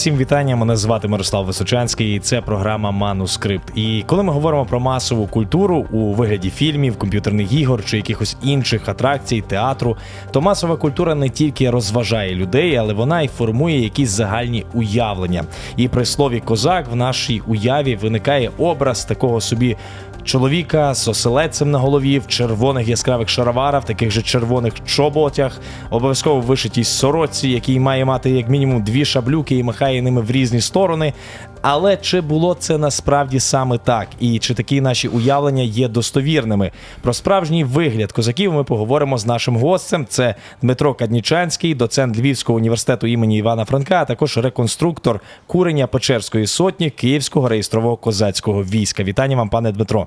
Всім вітання. Мене звати Мирослав Височанський. і Це програма Манускрипт. І коли ми говоримо про масову культуру у вигляді фільмів, комп'ютерних ігор чи якихось інших атракцій, театру, то масова культура не тільки розважає людей, але вона й формує якісь загальні уявлення. І при слові козак в нашій уяві виникає образ такого собі чоловіка з оселедцем на голові в червоних яскравих шароварах, в таких же червоних чоботях, обов'язково вишитій сороці, який має мати як мінімум дві шаблюки і махає ними в різні сторони. Але чи було це насправді саме так? І чи такі наші уявлення є достовірними? Про справжній вигляд козаків ми поговоримо з нашим гостем. Це Дмитро Каднічанський, доцент Львівського університету імені Івана Франка, а також реконструктор курення Печерської сотні Київського реєстрового козацького війська. Вітання вам, пане Дмитро.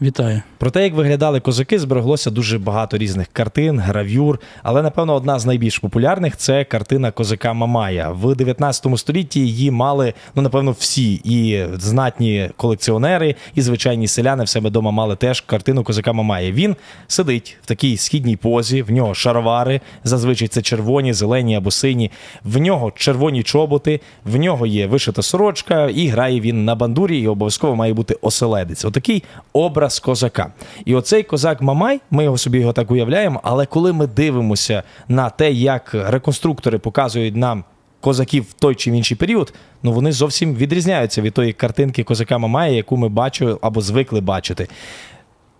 Вітаю. Про те, як виглядали козаки, збереглося дуже багато різних картин, гравюр. Але напевно одна з найбільш популярних це картина козака Мамая. В 19 столітті її мали ну напевно всі і знатні колекціонери, і звичайні селяни в себе вдома мали теж картину козака Мамая. Він сидить в такій східній позі, в нього шаровари, зазвичай це червоні, зелені або сині. В нього червоні чоботи, в нього є вишита сорочка, і грає він на бандурі, і обов'язково має бути оселедець. Отакий образ образ козака. І оцей козак Мамай, ми його собі його так уявляємо. Але коли ми дивимося на те, як реконструктори показують нам козаків в той чи інший період, ну вони зовсім відрізняються від тої картинки козака Мамая, яку ми бачили або звикли бачити.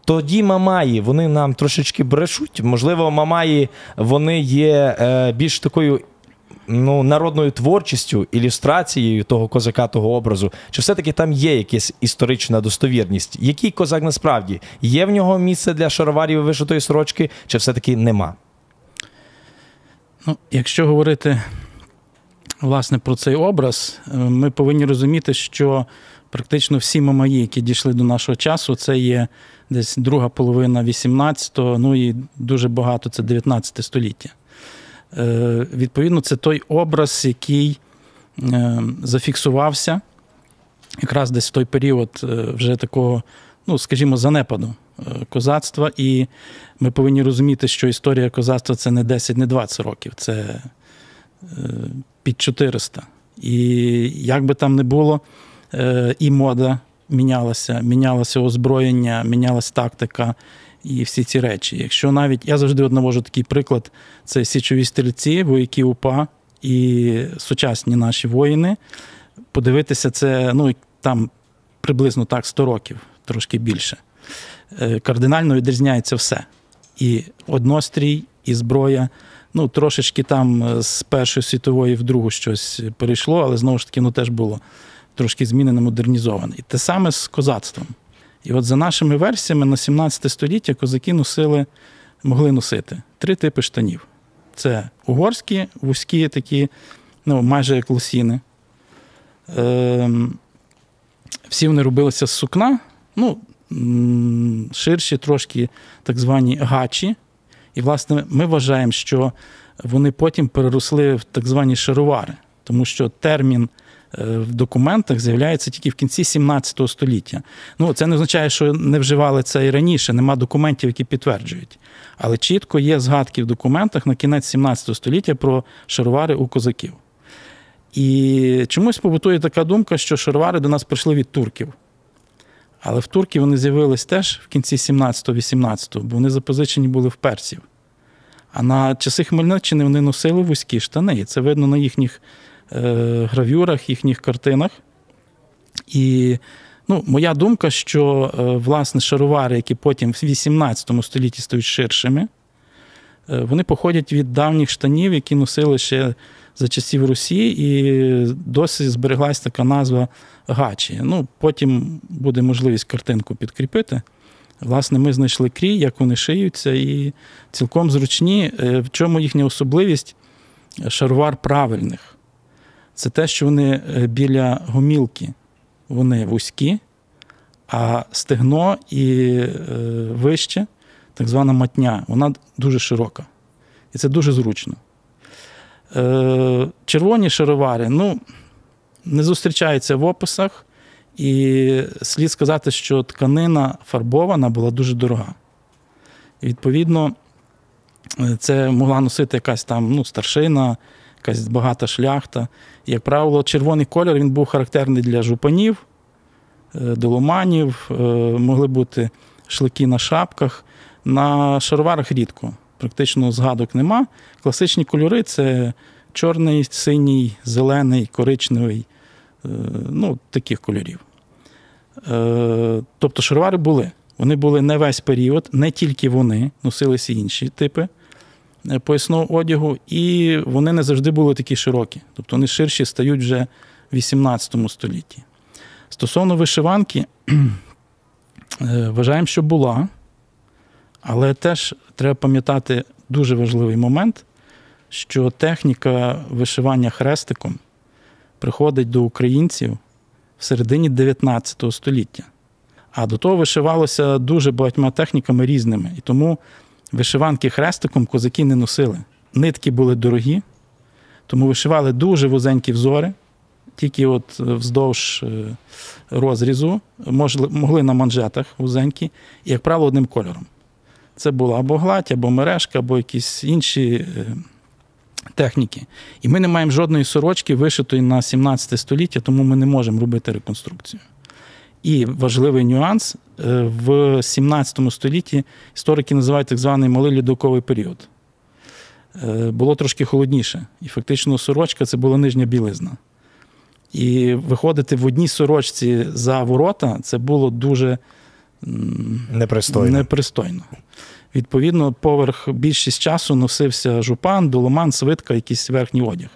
Тоді Мамаї вони нам трошечки брешуть. Можливо, Мамаї вони є е, більш такою ну, народною творчістю, ілюстрацією того козака, того образу, чи все-таки там є якась історична достовірність? Який козак насправді? Є в нього місце для шароварів вишитої сорочки, чи все-таки нема? Ну, Якщо говорити власне про цей образ, е, ми повинні розуміти, що практично всі мамаї, які дійшли до нашого часу, це є десь друга половина 18-го, ну і дуже багато це 19 століття. Е, відповідно, це той образ, який е, зафіксувався якраз десь в той період е, вже такого, ну, скажімо, занепаду козацтва. І ми повинні розуміти, що історія козацтва це не 10, не 20 років, це під 400. І як би там не було, і мода мінялася, мінялося озброєння, мінялася тактика і всі ці речі. Якщо навіть я завжди от такий приклад: це січові стрільці, вояки УПА і сучасні наші воїни. Подивитися, це ну там приблизно так 100 років, трошки більше. Е, кардинально відрізняється все. І однострій, і зброя. Ну, трошечки там е, з Першої світової в другу щось перейшло, але знову ж таки, ну теж було трошки змінено, модернізоване. І те саме з козацтвом. І от за нашими версіями на 17 століття козаки носили, могли носити три типи штанів: це угорські, вузькі такі, ну, майже як лосіни. Ем, всі вони робилися з сукна, ну, ширші, трошки так звані гачі. І, власне, ми вважаємо, що вони потім переросли в так звані шаровари, тому що термін Е, в документах з'являється тільки в кінці 17 століття. Ну, це не означає, що не вживали це і раніше, нема документів, які підтверджують. Але чітко є згадки в документах на кінець 17 століття про шаровари у козаків. І чомусь побутує така думка, що шаровари до нас прийшли від турків. Але в турків вони з'явились теж в кінці 17-18, бо вони запозичені були в персів. А на часи Хмельниччини вони носили вузькі штани. І це видно на їхніх Е, гравюрах, їхніх картинах. І ну, моя думка, що е, власне шаровари, які потім в 18 столітті стають ширшими, е, вони походять від давніх штанів, які носили ще за часів Русі, і досі збереглась така назва гачі. Ну, Потім буде можливість картинку підкріпити. Власне, ми знайшли крій, як вони шиються, і цілком зручні. В чому їхня особливість шаровар правильних це те, що вони е, біля гомілки вони вузькі, а стегно і е, вище, так звана матня, вона дуже широка. І це дуже зручно. Е, червоні шаровари ну, не зустрічаються в описах, і слід сказати, що тканина фарбована була дуже дорога. І, Відповідно, це могла носити якась там ну, старшина якась багата шляхта. Як правило, червоний колір він був характерний для жупанів, е, доломанів, е, могли бути шлики на шапках. На шароварах рідко, практично згадок нема. Класичні кольори це чорний, синій, зелений, коричневий, е, ну, таких кольорів. Тобто шаровари були. Вони були не весь період, не тільки вони, носилися інші типи поясного одягу, і вони не завжди були такі широкі. Тобто вони ширші стають вже в 18 столітті. Стосовно вишиванки, вважаємо, що була, але теж треба пам'ятати дуже важливий момент, що техніка вишивання хрестиком приходить до українців в середині 19 століття. А до того вишивалося дуже багатьма техніками різними. І тому вишиванки хрестиком козаки не носили. Нитки були дорогі, тому вишивали дуже вузенькі взори, тільки от вздовж е, розрізу, могли на манжетах вузенькі, і, як правило, одним кольором. Це була або гладь, або мережка, або якісь інші е, техніки. І ми не маємо жодної сорочки, вишитої на 17 століття, тому ми не можемо робити реконструкцію. І важливий нюанс е, в 17 столітті історики називають так званий малий льодовковий період. Е, було трошки холодніше. І фактично сорочка це була нижня білизна. І виходити в одній сорочці за ворота це було дуже непристойно. непристойно. Відповідно, поверх більшість часу носився жупан, доломан, свитка, якийсь верхній одяг.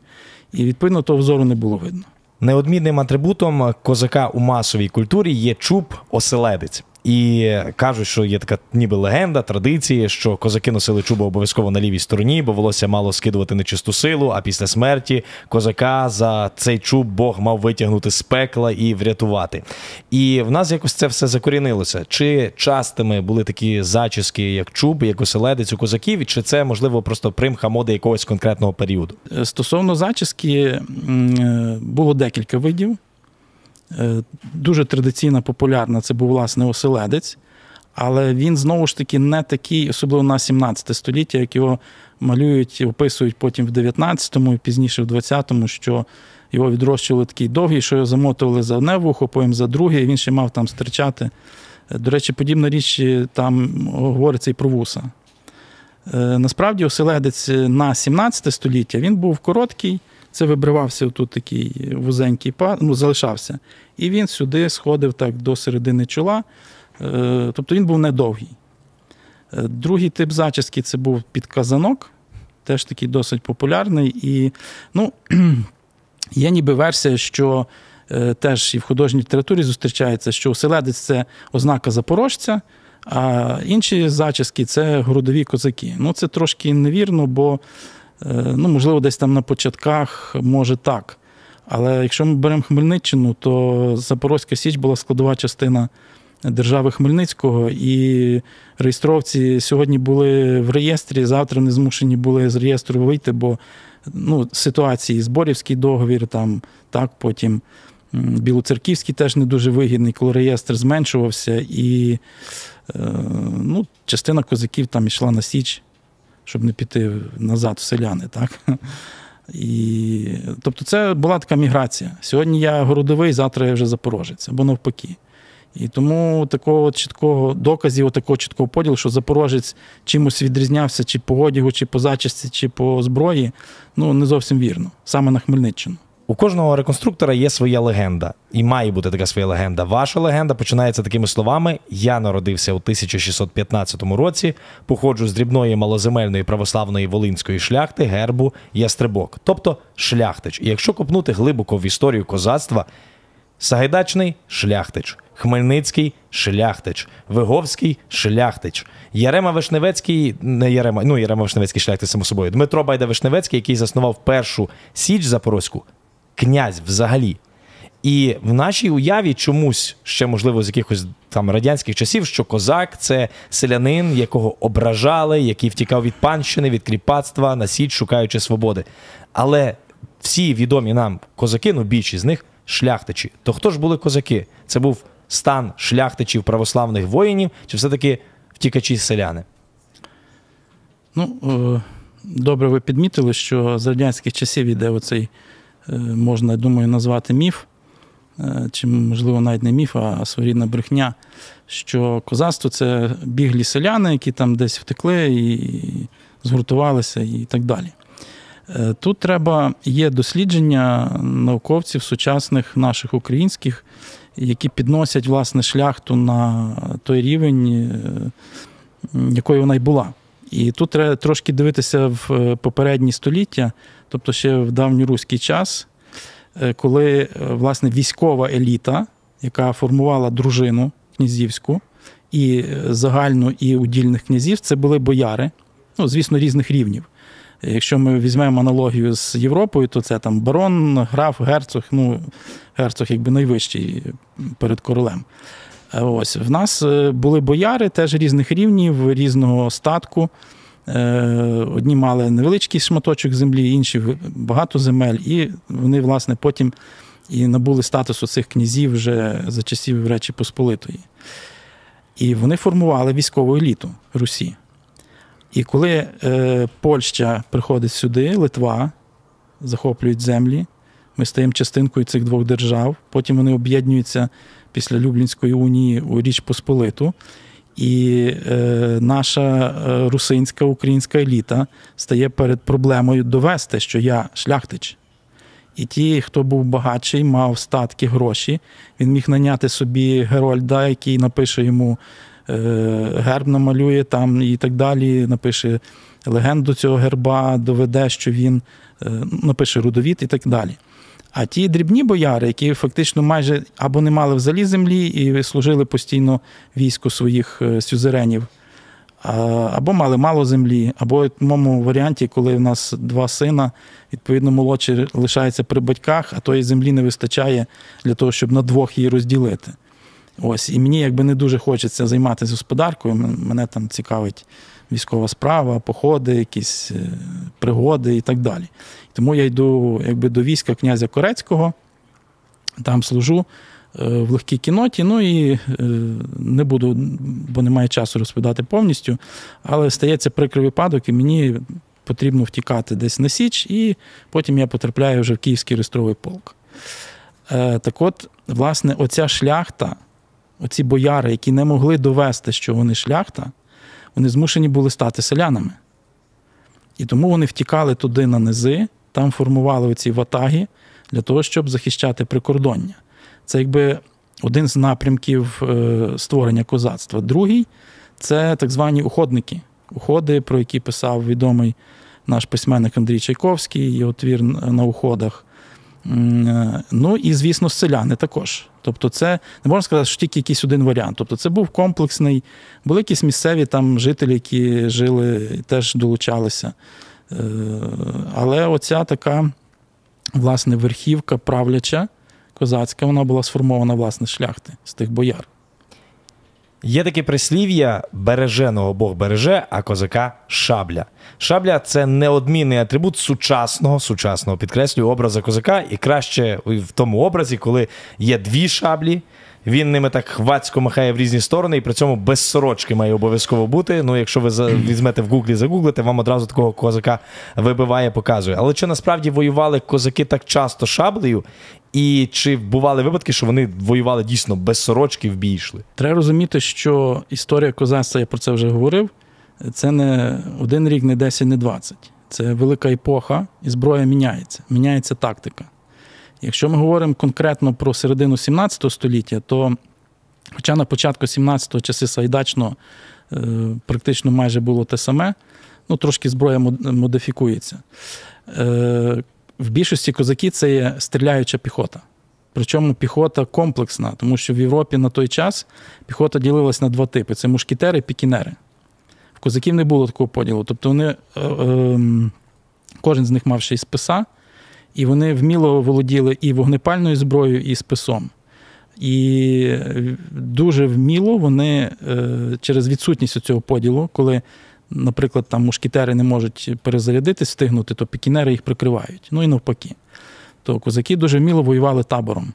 І відповідно того взору не було видно. Неодмінним атрибутом козака у масовій культурі є чуб оселедець. І кажуть, що є така ніби легенда, традиції, що козаки носили чубу обов'язково на лівій стороні, бо волосся мало скидувати нечисту силу. А після смерті козака за цей чуб Бог мав витягнути з пекла і врятувати. І в нас якось це все закорінилося. Чи частими були такі зачіски, як чуб, як оселедець у козаків, чи це можливо просто примха моди якогось конкретного періоду? Стосовно зачіски е, було декілька видів. Е, дуже традиційна, популярна це був власне оселедець, але він знову ж таки не такий, особливо на 17 століття, як його малюють описують потім в 19-му і пізніше в 20-му, що його відрощували такий довгий, що його замотували за одне вухо, потім за друге, і він ще мав там стирчати. Е, до речі, подібна річ там говориться і про вуса. Е, насправді, оселедець на 17 століття він був короткий. Це вибривався тут такий вузенький пад, ну, залишався. І він сюди сходив так до середини чола. Е, тобто він був недовгий. Е, другий тип зачіски це був підказанок, теж такий досить популярний. І ну, є ніби версія, що е, теж і в художній літературі зустрічається, що оселедець це ознака запорожця, а інші зачіски це городові козаки. Ну, це трошки невірно, бо. Е, ну, можливо, десь там на початках, може так. Але якщо ми беремо Хмельниччину, то Запорозька Січ була складова частина держави Хмельницького, і реєстровці сьогодні були в реєстрі, завтра не змушені були з реєстру вийти, бо ну, ситуації Зборівський договір, там, так, потім Білоцерківський теж не дуже вигідний, коли реєстр зменшувався, і е, ну, частина козаків там йшла на Січ щоб не піти назад в селяни. так? І, Тобто це була така міграція. Сьогодні я городовий, завтра я вже запорожець, або навпаки. І тому такого чіткого доказів, такого чіткого поділу, що запорожець чимось відрізнявся чи по одягу, чи по зачисті, чи по зброї, ну не зовсім вірно, саме на Хмельниччину. У кожного реконструктора є своя легенда, і має бути така своя легенда. Ваша легенда починається такими словами: я народився у 1615 році, походжу з дрібної малоземельної православної волинської шляхти, гербу ястребок, тобто шляхтич. І якщо копнути глибоко в історію козацтва, Сагайдачний шляхтич, Хмельницький шляхтич, Виговський шляхтич, Ярема Вишневецький, не Ярема, ну Ярема Вишневецький шляхтич, само собою, Дмитро Байда Вишневецький, який заснував першу Січ Запорозьку, князь взагалі. І в нашій уяві чомусь ще, можливо, з якихось там радянських часів, що козак це селянин, якого ображали, який втікав від панщини, від кріпацтва, на січ, шукаючи свободи. Але всі відомі нам козаки, ну більшість з них шляхтичі. То хто ж були козаки? Це був стан шляхтичів православних воїнів, чи все-таки втікачі селяни? Ну, е, добре ви підмітили, що з радянських часів іде оцей, можна, я думаю, назвати міф, е, чи, можливо, навіть не міф, а своєрідна брехня, що козацтво це біглі селяни, які там десь втекли і згуртувалися і так далі. Е, тут треба є дослідження науковців сучасних наших українських, які підносять власне шляхту на той рівень, якою вона й була. І тут треба трошки дивитися в е, попередні століття, тобто ще в давньоруський час, е, коли е, власне військова еліта, яка формувала дружину князівську і загальну, і удільних князів, це були бояри, ну, звісно, різних рівнів. Якщо ми візьмемо аналогію з Європою, то це там барон, граф, герцог, ну, герцог якби найвищий перед королем. Ось В нас е, були бояри теж різних рівнів, різного статку. Е, одні мали невеличкий шматочок землі, інші багато земель, і вони, власне, потім і набули статусу цих князів вже за часів Речі Посполитої. І вони формували військову еліту Русі. І коли е, Польща приходить сюди, Литва захоплюють землі, ми стаємо частинкою цих двох держав, потім вони об'єднуються після Люблінської унії у Річ Посполиту. І е, наша е, русинська українська еліта стає перед проблемою довести, що я шляхтич. І ті, хто був багатший, мав статки, гроші, він міг наняти собі Герольда, який напише йому е, герб, намалює там і так далі. Напише легенду цього герба, доведе, що він е, напише рудовід і так далі. А ті дрібні бояри, які фактично майже або не мали взагалі землі і служили постійно війську своїх е, сюзеренів, або мали мало землі, або в моєму варіанті, коли в нас два сина, відповідно, молодший лишається при батьках, а тої землі не вистачає для того, щоб на двох її розділити. Ось, І мені якби не дуже хочеться займатися господаркою, мене там цікавить військова справа, походи, якісь е, пригоди і так далі. Тому я йду якби до війська князя Корецького, там служу е, в легкій кіноті. Ну і е, не буду, бо немає часу розповідати повністю. Але стається прикрий випадок, і мені потрібно втікати десь на Січ, і потім я потрапляю вже в Київський реєстровий полк. Так от, власне, оця шляхта, оці бояри, які не могли довести, що вони шляхта, вони змушені були стати селянами. І тому вони втікали туди на низи, там формували оці ватаги для того, щоб захищати прикордоння. Це якби один з напрямків е, створення козацтва. Другий це так звані уходники. Уходи, про які писав відомий наш письменник Андрій Чайковський, його твір на уходах. Е, ну і, звісно, селяни також. Тобто, це не можна сказати, що тільки якийсь один варіант. Тобто, це був комплексний, були якісь місцеві там жителі, які жили теж долучалися. Е, але оця така, власне, верхівка правляча козацька, вона була сформована, власне, шляхти з тих бояр. Є таке прислів'я береженого Бог береже, а козака шабля. Шабля це неодмінний атрибут сучасного, сучасного підкреслюю, образа козака, і краще в тому образі, коли є дві шаблі. Він ними так хвацько махає в різні сторони, і при цьому без сорочки має обов'язково бути. Ну, якщо ви візьмете в гуглі, загуглите, вам одразу такого козака вибиває, показує. Але чи насправді воювали козаки так часто шаблею? І чи бували випадки, що вони воювали дійсно без сорочки в бій йшли? Треба розуміти, що історія козацтва, я про це вже говорив. Це не один рік, не 10, не 20. Це велика епоха, і зброя міняється. Міняється тактика. Якщо ми говоримо конкретно про середину 17 століття, то, хоча на початку 17-го часи Сайдачно е, практично майже було те саме, ну трошки зброя модифікується. В більшості козаки це є стріляюча піхота. Причому піхота комплексна, тому що в Європі на той час піхота ділилась на два типи: це мушкетери і пікінери. В козаків не було такого поділу. Тобто вони, е, е, кожен з них мав ще й списа, і вони вміло володіли і вогнепальною зброєю, і списом. І дуже вміло вони е, через відсутність цього поділу, коли, наприклад, там мушкетери не можуть перезарядити, встигнути, то пікінери їх прикривають. Ну і навпаки. То козаки дуже вміло воювали табором.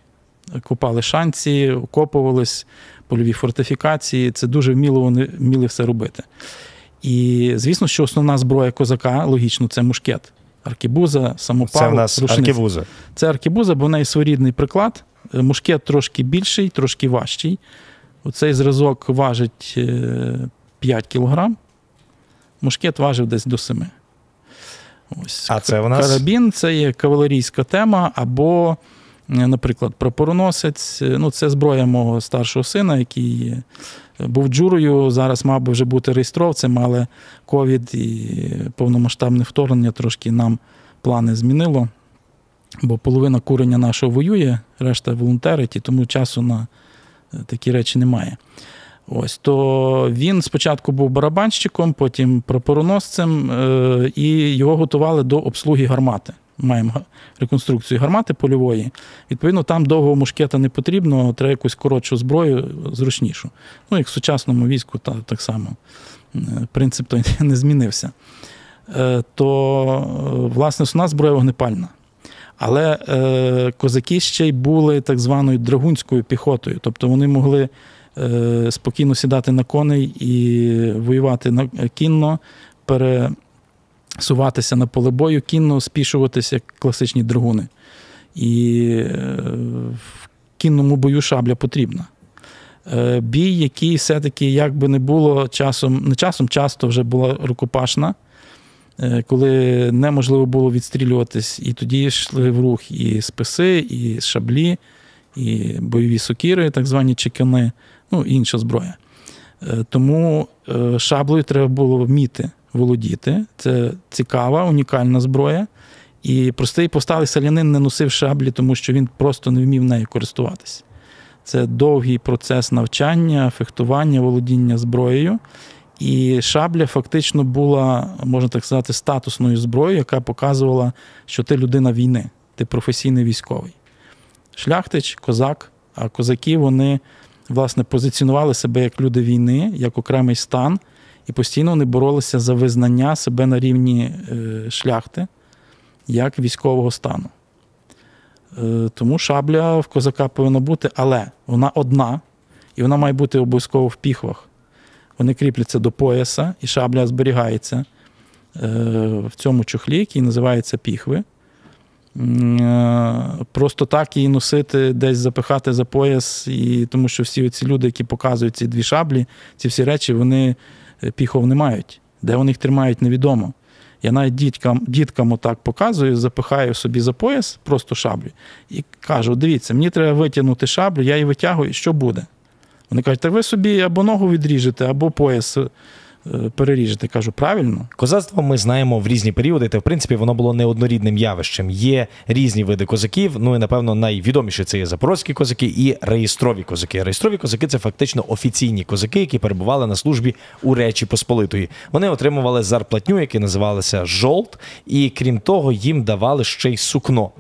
Купали шанці, окопувались, польові фортифікації. Це дуже вміло вони вміли все робити. І звісно, що основна зброя козака, логічно, це мушкет. Аркібуза, самопал, Це в нас рушниця. аркебуза. Це аркібуза, бо в неї своєрідний приклад. Е, Мушкет трошки більший, трошки важчий. Оцей зразок важить е, 5 кг. Мушкет важив десь до 7. Ось. А це у нас? Карабін це є кавалерійська тема, або, е, наприклад, прапороносець. Е, Ну, це зброя мого старшого сина, який е, був джурою. Зараз мав би вже бути реєстровцем, але ковід і повномасштабне вторгнення трошки нам плани змінило. Бо половина курення нашого воює, решта волонтерить, і тому часу на такі речі немає. Ось то він спочатку був барабанщиком, потім прапороносцем, е, і його готували до обслуги гармати. Маємо реконструкцію гармати польової. Відповідно, там довгого мушкета не потрібно, треба якусь коротшу зброю, зручнішу. Ну, як в сучасному війську, та, так само. Е, Принцип той не змінився. Е, То, власне, основна зброя вогнепальна. Але козаки ще й були так званою драгунською піхотою, тобто вони могли спокійно сідати на коней і воювати на кінно, пересуватися на поле бою, кінно спішуватися, як класичні драгуни. І е, в кінному бою шабля потрібна. Е, бій, який все-таки, як би не було часом, не часом, часто вже була рукопашна, е, коли неможливо було відстрілюватись, і тоді йшли в рух і списи, і шаблі, і бойові сокири, так звані чекани, ну інша зброя. Е, Тому е, шаблею треба було вміти володіти. Це цікава, унікальна зброя. І простий повсталий селянин не носив шаблі, тому що він просто не вмів нею користуватися. Це довгий процес навчання, фехтування, володіння зброєю. І шабля фактично була, можна так сказати, статусною зброєю, яка показувала, що ти людина війни, ти професійний військовий. Шляхтич, козак, а козаки вони власне позиціонували себе як люди війни, як окремий стан, і постійно вони боролися за визнання себе на рівні е, шляхти як військового стану. Е, Тому шабля в козака повинна бути, але вона одна, і вона має бути обов'язково в піхвах. Вони кріпляться до пояса, і шабля зберігається е, в цьому чохлі, який називається піхви. Е, Просто так її носити, десь запихати за пояс, і тому що всі ці люди, які показують ці дві шаблі, ці всі речі, вони е, піхов не мають. Де вони їх тримають, невідомо. Я навіть діткам, діткам отак показую, запихаю собі за пояс просто шаблю і кажу: дивіться, мені треба витягнути шаблю, я її витягую, що буде? Вони кажуть, та ви собі або ногу відріжете, або пояс е, переріжете. Кажу, правильно. Козацтво ми знаємо в різні періоди, та в принципі воно було неоднорідним явищем. Є різні види козаків. Ну і напевно найвідоміші це є запорозькі козаки і реєстрові козаки. Реєстрові козаки це фактично офіційні козаки, які перебували на службі у Речі Посполитої. Вони отримували зарплатню, яка називалася жолт, і крім того, їм давали ще й сукно.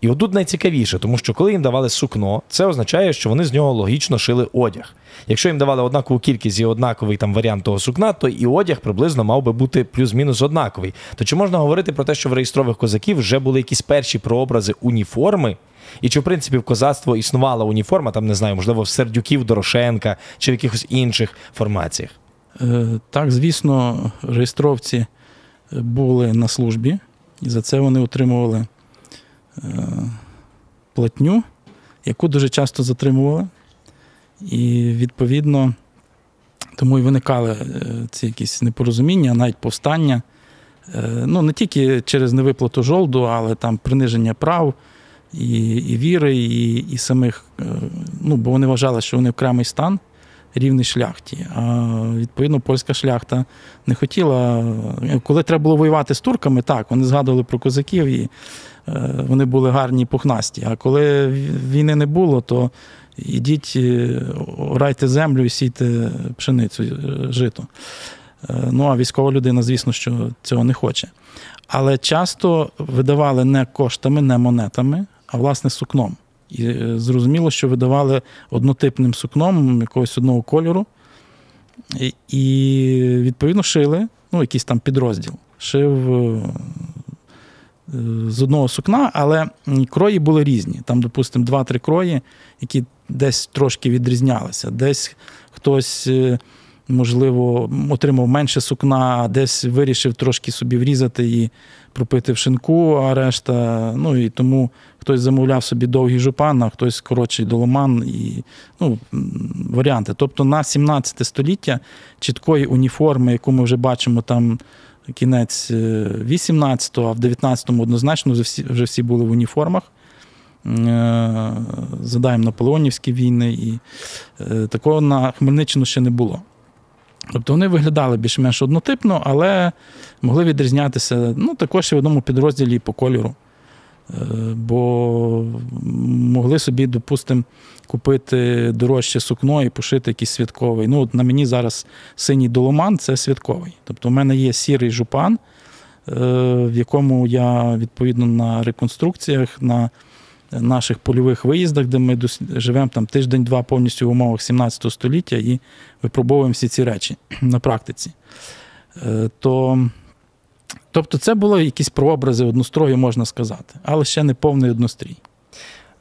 І отут найцікавіше, тому що коли їм давали сукно, це означає, що вони з нього логічно шили одяг. Якщо їм давали однакову кількість і однаковий там варіант того сукна, то і одяг приблизно мав би бути плюс-мінус однаковий. То чи можна говорити про те, що в реєстрових козаків вже були якісь перші прообрази уніформи? І чи в принципі в козацтво існувала уніформа, там не знаю, можливо, в Сердюків Дорошенка чи в якихось інших формаціях? Е, Так, звісно, реєстровці е, були на службі, і за це вони отримували е, платню, яку дуже часто затримували. І відповідно тому і виникали е, ці якісь непорозуміння, навіть повстання. Е, Ну, не тільки через невиплату жолду, але там приниження прав і, і віри, і, і самих, е, ну, бо вони вважали, що вони окремий стан, рівний шляхті. А відповідно, польська шляхта не хотіла. Коли треба було воювати з турками, так, вони згадували про козаків і вони були гарні і пухнасті. А коли війни не було, то ідіть, е, орайте землю і сійте пшеницю, е, жито. Е, Ну, а військова людина, звісно, що цього не хоче. Але часто видавали не коштами, не монетами, а власне сукном. І е, зрозуміло, що видавали однотипним сукном якогось одного кольору. І, відповідно шили, ну, якийсь там підрозділ. Шив е, з одного сукна, але крої були різні. Там, допустимо, два-три крої, які десь трошки відрізнялися. Десь хтось е, можливо, отримав менше сукна, десь вирішив трошки собі врізати і пропити в шинку, а решта. Ну і тому хтось замовляв собі довгий жупан, а хтось коротший доломан і ну, варіанти. Тобто на 17 століття чіткої уніформи, яку ми вже бачимо там. Кінець 18-го, а в 19-му однозначно вже всі вже всі були в уніформах. Е, задаємо наполеонівські війни, і е, такого на Хмельниччину ще не було. Тобто вони виглядали більш-менш однотипно, але могли відрізнятися ну, також і в одному підрозділі по кольору. Е, бо могли собі, допустимо, купити дорожче сукно і пошити якийсь святковий. Ну, от На мені зараз синій доломан це святковий. Тобто, у мене є сірий жупан, в якому я відповідно на реконструкціях. на наших польових виїздах, де ми живемо там тиждень-два повністю в умовах 17 століття і випробовуємо всі ці речі на практиці. Е, то, Тобто, це були якісь прообрази однострою, можна сказати, але ще не повний однострій.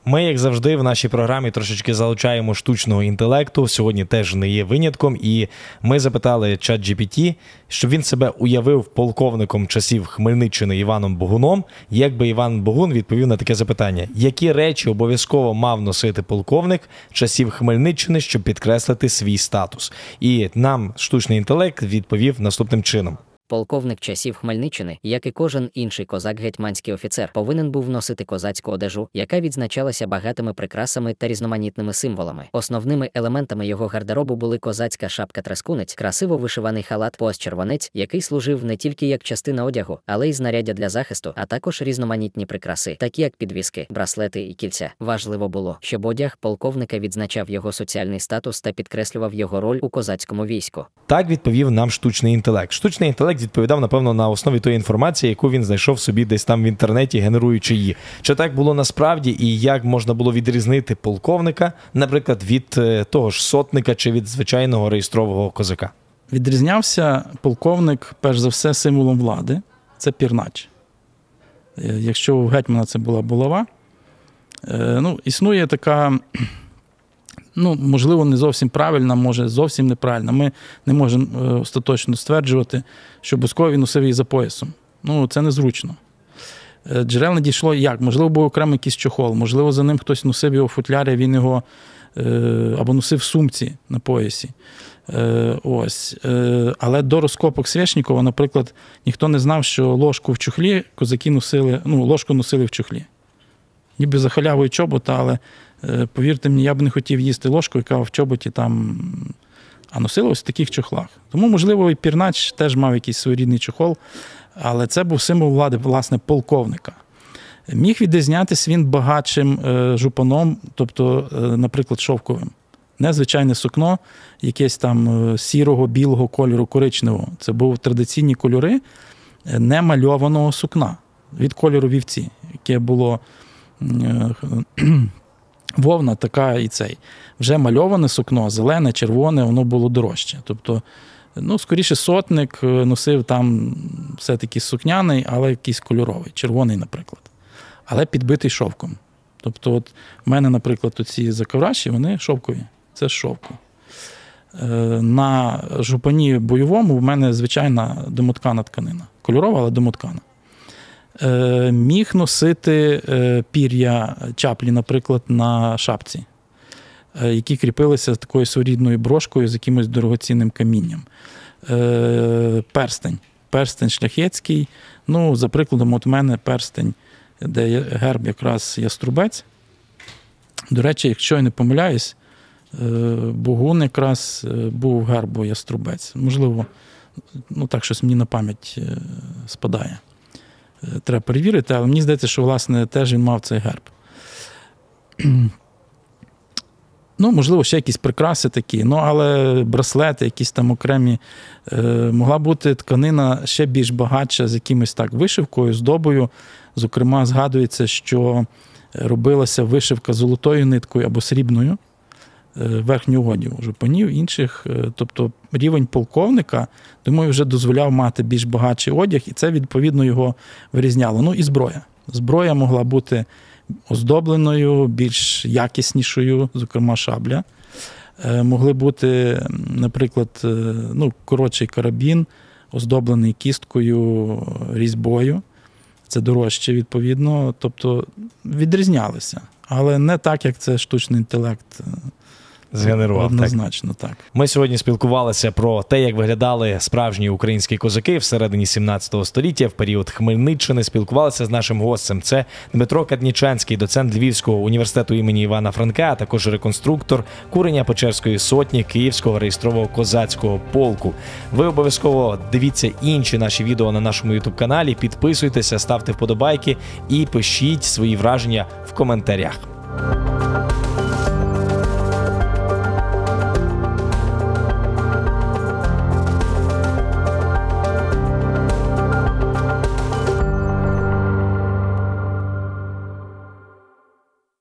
Ми, як завжди, в нашій програмі трошечки залучаємо штучного інтелекту. Сьогодні теж не є винятком, і ми запитали чат GPT, щоб він себе уявив полковником часів Хмельниччини Іваном Богуном. Як би Іван Богун відповів на таке запитання: які речі обов'язково мав носити полковник часів Хмельниччини, щоб підкреслити свій статус? І нам штучний інтелект відповів наступним чином. Полковник часів Хмельниччини, як і кожен інший козак-гетьманський офіцер, повинен був носити козацьку одежу, яка відзначалася багатими прикрасами та різноманітними символами. Основними елементами його гардеробу були козацька шапка трескунець, красиво вишиваний халат, пояс червонець, який служив не тільки як частина одягу, але й знаряддя для захисту, а також різноманітні прикраси, такі як підвіски, браслети і кільця. Важливо було, щоб одяг полковника відзначав його соціальний статус та підкреслював його роль у козацькому війську. Так відповів нам штучний інтелект. Штучний інтелект відповідав, напевно, на основі тої інформації, яку він знайшов собі десь там в інтернеті, генеруючи її. Чи так було насправді, і як можна було відрізнити полковника, наприклад, від е, того ж сотника чи від звичайного реєстрового козака? Відрізнявся полковник, перш за все, символом влади це пірнач. Е, якщо у гетьмана це була булава, е, ну, існує така ну, можливо, не зовсім правильна, може зовсім неправильна. Ми не можемо е, остаточно стверджувати, що Бускові носив її за поясом. Ну, це незручно. Е, джерел не дійшло як? Можливо, був окремий якийсь чохол, можливо, за ним хтось носив його футлярі, він його е, або носив сумці на поясі. Ось. Але до розкопок Свєшнікова, наприклад, ніхто не знав, що ложку в чохлі козаки носили, ну, ложку носили в чохлі. Ніби за халявою чобота, але Е, повірте мені, я б не хотів їсти ложку, яка в чоботі там. А носила ось в таких чохлах. Тому, можливо, і Пірнач теж мав якийсь своєрідний чохол, але це був символ влади, власне, полковника. Міг відрізнятися він багатшим е, жупаном, тобто, е, наприклад, шовковим. Незвичайне сукно, якесь там сірого, білого кольору, коричневого. Це були традиційні кольори немальованого сукна від кольору вівці, яке було Вовна така і цей. Вже мальоване сукно, зелене, червоне, воно було дорожче. Тобто, ну, скоріше, сотник е, носив там все-таки сукняний, але якийсь кольоровий, червоний, наприклад. Але підбитий шовком. Тобто, от в мене, наприклад, ці закавраші, вони шовкові. Це шовку. Е, на жупані бойовому в мене звичайна домоткана тканина. Кольорова, але домоткана. Е, міг носити е, пір'я чаплі, наприклад, на шапці, е, які кріпилися такою своєрідною брошкою з якимось дорогоцінним камінням. Перстень. Перстень шляхетський. Ну, за прикладом, от у мене перстень, де герб якраз яструбець. До речі, якщо я не помиляюсь, Богун якраз був гербу яструбець. Можливо, ну так щось мені на пам'ять спадає. Треба перевірити, але мені здається, що власне теж він мав цей герб. Ну, можливо, ще якісь прикраси такі, ну, але браслети, якісь там окремі. Е, Могла бути тканина ще більш багатша з якимось так вишивкою, здобою. Зокрема, згадується, що робилася вишивка золотою ниткою або срібною. Е, верхнього одягу жупанів, інших. Е, тобто рівень полковника, думаю, вже дозволяв мати більш багатший одяг, і це відповідно його вирізняло. Ну і зброя. Зброя могла бути оздобленою, більш якіснішою, зокрема шабля. Е, Могли бути, наприклад, ну, коротший карабін, оздоблений кісткою, різьбою. Це дорожче, відповідно, тобто відрізнялися. Але не так, як це штучний інтелект. Згенерував. Однозначно, так. Ми сьогодні спілкувалися про те, як виглядали справжні українські козаки всередині 17 століття в період Хмельниччини. Спілкувалися з нашим гостем. Це Дмитро Каднічанський, доцент Львівського університету імені Івана Франка, а також реконструктор курення Печерської сотні Київського реєстрового козацького полку. Ви обов'язково дивіться інші наші відео на нашому ютуб каналі. Підписуйтеся, ставте вподобайки і пишіть свої враження в коментарях.